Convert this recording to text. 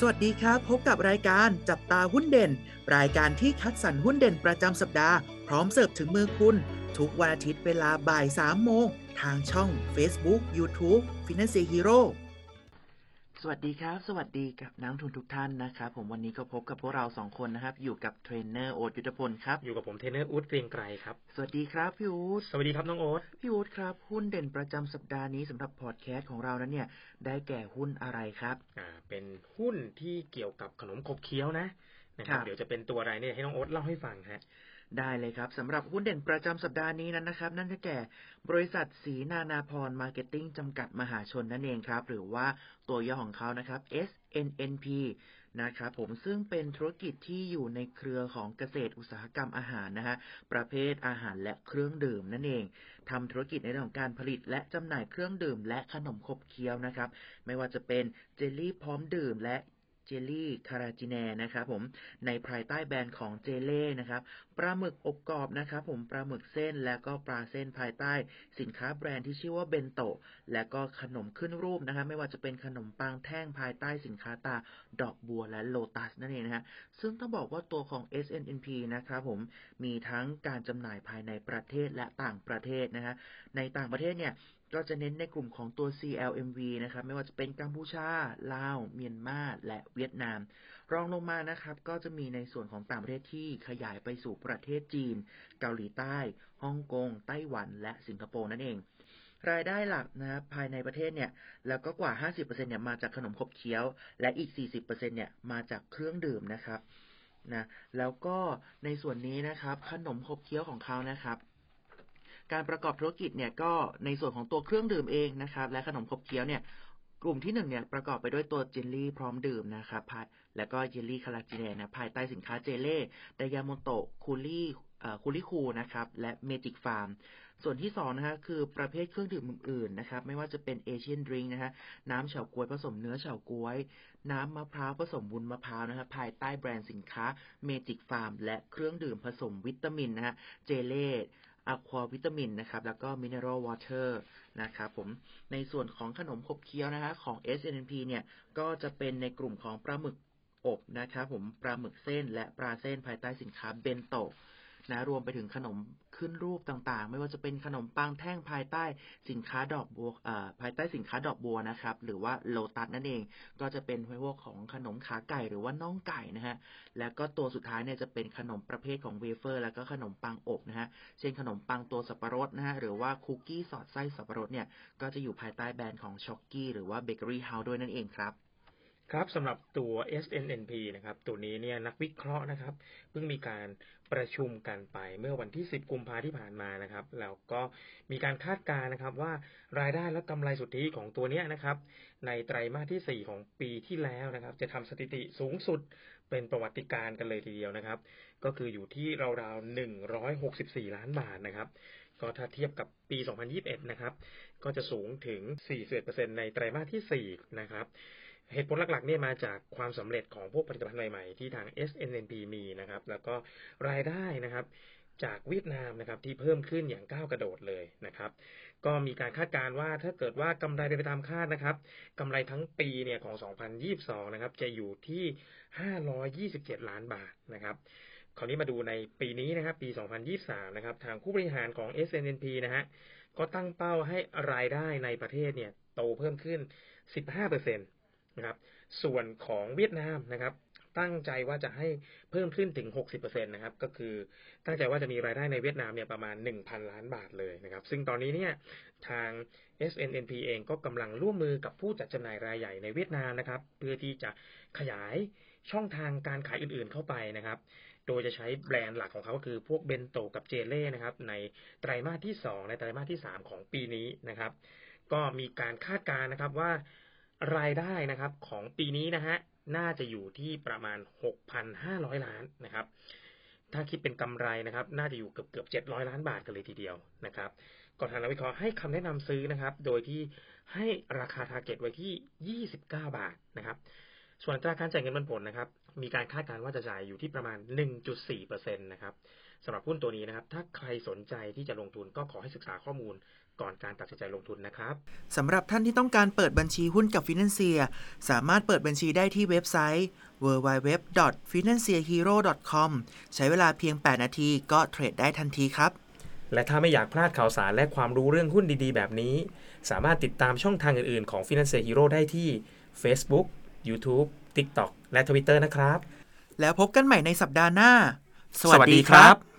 สวัสดีครับ พบกับรายการจับตาหุ้นเด่น รายการที่คัดสรรหุ้นเด่นประจำสัปดาห์ พร้อมเสิร์ฟถึงมือคุณ ทุกวันอาทิตย์เวลาบ่าย3โมง ทางช่อง Facebook YouTube Finance Hero สวัสดีครับ สวัสดีกับนักลงทุนทุกท่านนะครับผมวันนี้ก็พบกับพวกเราสองคนนะครับ อยู่กับเทรนเนอร์โอ๊ตยุทธพลครับ อยู่กับผมเทรนเนอร์อู๊ดเกรียงไกรครับ สวัสดีครับพี่อู๊ดสวัสดีครับน้องโอ๊ตพี่อู๊ดครับหุ้นเด่นประจำสัปดาห์นี้สำหรับพอดแคสต์ของเรานั้นเนี่ย ได้แก่หุ้นอะไรครับอ่าเป็นหุ้นที่เกี่ยวกับขนมขบเคี้ยวนะนะครับครับเดี๋ยวจะเป็นตัวอะไรเนี่ยให้น้องโอ๊ตเล่าให้ฟังฮะ ได้เลยครับสำหรับหุ้นเด่นประจำสัปดาห์นี้นั้นนะครับ นั่นก็แก่บริษัทศรีนานาพรมาร์เก็ตติ้งจำกัดมหาชนนั่นเองครับ หรือว่าตัวย่อของเขานะครับ SNNP นะครับผมซึ่งเป็นธุรกิจที่อยู่ในเครือของเกษตรอุตสาหกรรมอาหารนะฮะประเภทอาหารและเครื่องดื่มนั่นเองทำธุรกิจในเรื่องของการผลิต และจำหน่ายเครื่องดื่ม และขนมขบเคี้ยวนะครับ ไม่ว่าจะเป็นเจลลี่พร้อมดื่ม และ เจลลี่คาราจิแนนะครับผมในภายใต้แบรนด์ของเจเล่นะครับปลาหมึกอบกรอบนะครับผมปลาหมึกเส้นและก็ปลาเส้นภายใต้สินค้าแบรนด์ที่ชื่อว่าเบนโตะและก็ขนมขึ้นรูปนะครับไม่ว่าจะเป็นขนมปังแท่งภายใต้สินค้าตาดอกบัวและโลตัสนั่นเองนะฮะซึ่งต้องบอกว่าตัวของ SNNP นะครับผมมีทั้งการจำหน่ายภายในประเทศและต่างประเทศนะฮะในต่างประเทศเนี่ยก็จะเน้นในกลุ่มของตัว CLMV นะครับ ไม่ว่าจะเป็นกัมพูชา ลาว เมียนมา และเวียดนาม รองลงมานะครับ ก็จะมีในส่วนของต่างประเทศที่ขยายไปสู่ประเทศจีน เกาหลีใต้ ฮ่องกง ไต้หวัน และสิงคโปร์นั่นเอง รายได้หลักนะครับภายในประเทศเนี่ย แล้วก็กว่า 50%เนี่ยมาจากขนมขบเคี้ยว และอีก 40%เนี่ยมาจากเครื่องดื่มนะครับนะ แล้วก็ในส่วนนี้นะครับ ขนมขบเคี้ยวของเขานะครับ การประกอบธุรกิจเนี่ยก็ในส่วนของตัวเครื่องดื่มเองนะครับ และขนมขบเคี้ยวเนี่ยกลุ่มที่หนึ่งเนี่ยประกอบไปด้วยตัวเจลลี่พร้อมดื่มนะครับภายแล้วก็เจลลี่คาราจีแนนนะภายใต้สินค้าเจเล่ไดยาโมโตะคูลลี่คูลลี่คูลนะครับ และเมจิกฟาร์ม ส่วนที่สองนะฮะคือประเภทเครื่องดื่มอื่นๆนะครับ ไม่ว่าจะเป็น Asian drink นะฮะน้ำเฉาก๊วยผสมเนื้อเฉาก๊วย น้ำมะพร้าวผสมวุ้นมะพร้าวนะครับภายใต้แบรนด์สินค้าเมจิกฟาร์ม และเครื่องดื่มผสมวิตามินนะฮะเจเล่ อะควาวิตามินนะครับ แล้วก็ mineral water นะครับผมในส่วนของขนมขบเคี้ยวนะฮะของ SNNP เนี่ยก็จะเป็นในกลุ่มของปลาหมึกอบนะครับผมปลาหมึกเส้นและปลาเส้นภายใต้สินค้าเบนโตะ นะรวมไปถึงขนมขึ้นรูปต่างๆ ไม่ว่าจะเป็นขนมปังแท่งภายใต้สินค้าดอกบัวภายใต้สินค้าดอกบัวนะครับ หรือว่าโลตัสนั่นเอง ก็จะเป็นพวกของขนมขาไก่หรือว่าน่องไก่นะฮะแล้วก็ตัวสุดท้ายเนี่ยจะเป็นขนมประเภทของเวเฟอร์ แล้วก็ขนมปังอบนะฮะเช่นขนมปังตัวสับปะรดนะฮะหรือว่าคุกกี้สอดไส้สับปะรดเนี่ยก็จะอยู่ภายใต้แบรนด์ของช็อกกี้หรือว่าเบเกอรี่เฮาส์ด้วยนั่นเองครับ ครับสำหรับตัว SNNP นะครับตัวนี้เนี่ยนักวิเคราะห์นะครับเพิ่งมีการประชุมกันไปเมื่อวันที่ 10 กุมภาที่ผ่านมานะครับแล้วก็มีการคาดการณ์นะครับว่ารายได้และกำไรสุทธิของตัวนี้นะครับในไตรมาสที่ 4 ของปีที่แล้วนะครับ จะทำสถิติสูงสุดเป็นประวัติการกันเลยทีเดียวนะครับ ก็คืออยู่ที่ราวๆ 164 ล้านบาทนะครับก็ถ้าเทียบกับปี 2021 นะครับ ก็จะสูงถึง41%ในไตรมาสที่ 4 นะครับ เหตุผลหลักๆเนี่ยมาจากความสำเร็จของพวกผลิตภัณฑ์ใหม่ๆที่ทาง SNNP มีนะครับ แล้วก็รายได้นะครับจากเวียดนามนะครับที่เพิ่มขึ้นอย่างก้าวกระโดดเลยนะครับ ก็มีการคาดการณ์ว่าถ้าเกิดว่ากำไรไปตามคาดนะครับกำไรทั้งปีเนี่ยของ 2022 นะครับ จะอยู่ที่ 527 ล้านบาทนะครับคราวนี้มาดูในปีนี้นะครับ ปี 2023 นะครับ ทางผู้บริหารของ SNNP นะฮะก็ตั้งเป้าให้รายได้ในประเทศเนี่ยโตเพิ่มขึ้น 15%นะครับ ส่วนของเวียดนามนะครับ ตั้งใจว่าจะให้เพิ่มขึ้นถึง 60%นะครับ ก็คือตั้งใจว่าจะมีรายได้ในเวียดนามเนี่ยประมาณ 1,000 ล้านบาทเลยนะครับ ซึ่งตอนนี้เนี่ยทาง SNNP เองก็กำลังร่วมมือกับผู้จัดจำหน่ายรายใหญ่ในเวียดนามนะครับ เพื่อที่จะขยายช่องทางการขายอื่นๆเข้าไปนะครับ โดยจะใช้แบรนด์หลักของเขาก็คือพวกเบนโตกับเจเล่นะครับ ในไตรมาสที่ 2 ในไตรมาสที่ 3 ของปีนี้นะครับ ก็มีการคาดการณ์นะครับว่า รายได้นะครับของปีนี้นะฮะน่าจะอยู่ที่ประมาณ 6,500 ล้านนะครับ ถ้าคิดเป็นกำไรนะครับ น่าจะอยู่เกือบเกือบ700 ล้านบาทกันเลยทีเดียวนะครับก่อนทางนักวิเคราะห์ให้คำแนะนำซื้อนะครับ โดยที่ให้ราคาทาร์เก็ตไว้ที่ 29 บาทนะครับ ส่วนตราการจ่ายเงินปันผลนะครับ มีการคาดการณ์ว่าจะจ่ายอยู่ที่ประมาณ 1.4%นะครับ สำหรับหุ้นตัวนี้นะครับ ถ้าใครสนใจที่จะลงทุนก็ขอให้ศึกษาข้อมูลก่อนการตัดสินใจลงทุนนะครับสำหรับท่านที่ต้องการเปิดบัญชีหุ้นกับฟินแลนเซียสามารถเปิดบัญชีได้ที่เว็บไซต์ www.financehero.com ใช้เวลาเพียง 8 นาทีก็เทรดได้ทันทีครับ และถ้าไม่อยากพลาดข่าวสารและความรู้เรื่องหุ้นดีๆ แบบนี้ สามารถติดตามช่องทางอื่นๆ ของ Finance Hero ได้ที่ Facebook YouTube TikTok และ Twitter นะครับ แล้วพบกันใหม่ในสัปดาห์หน้า สวัสดีครับ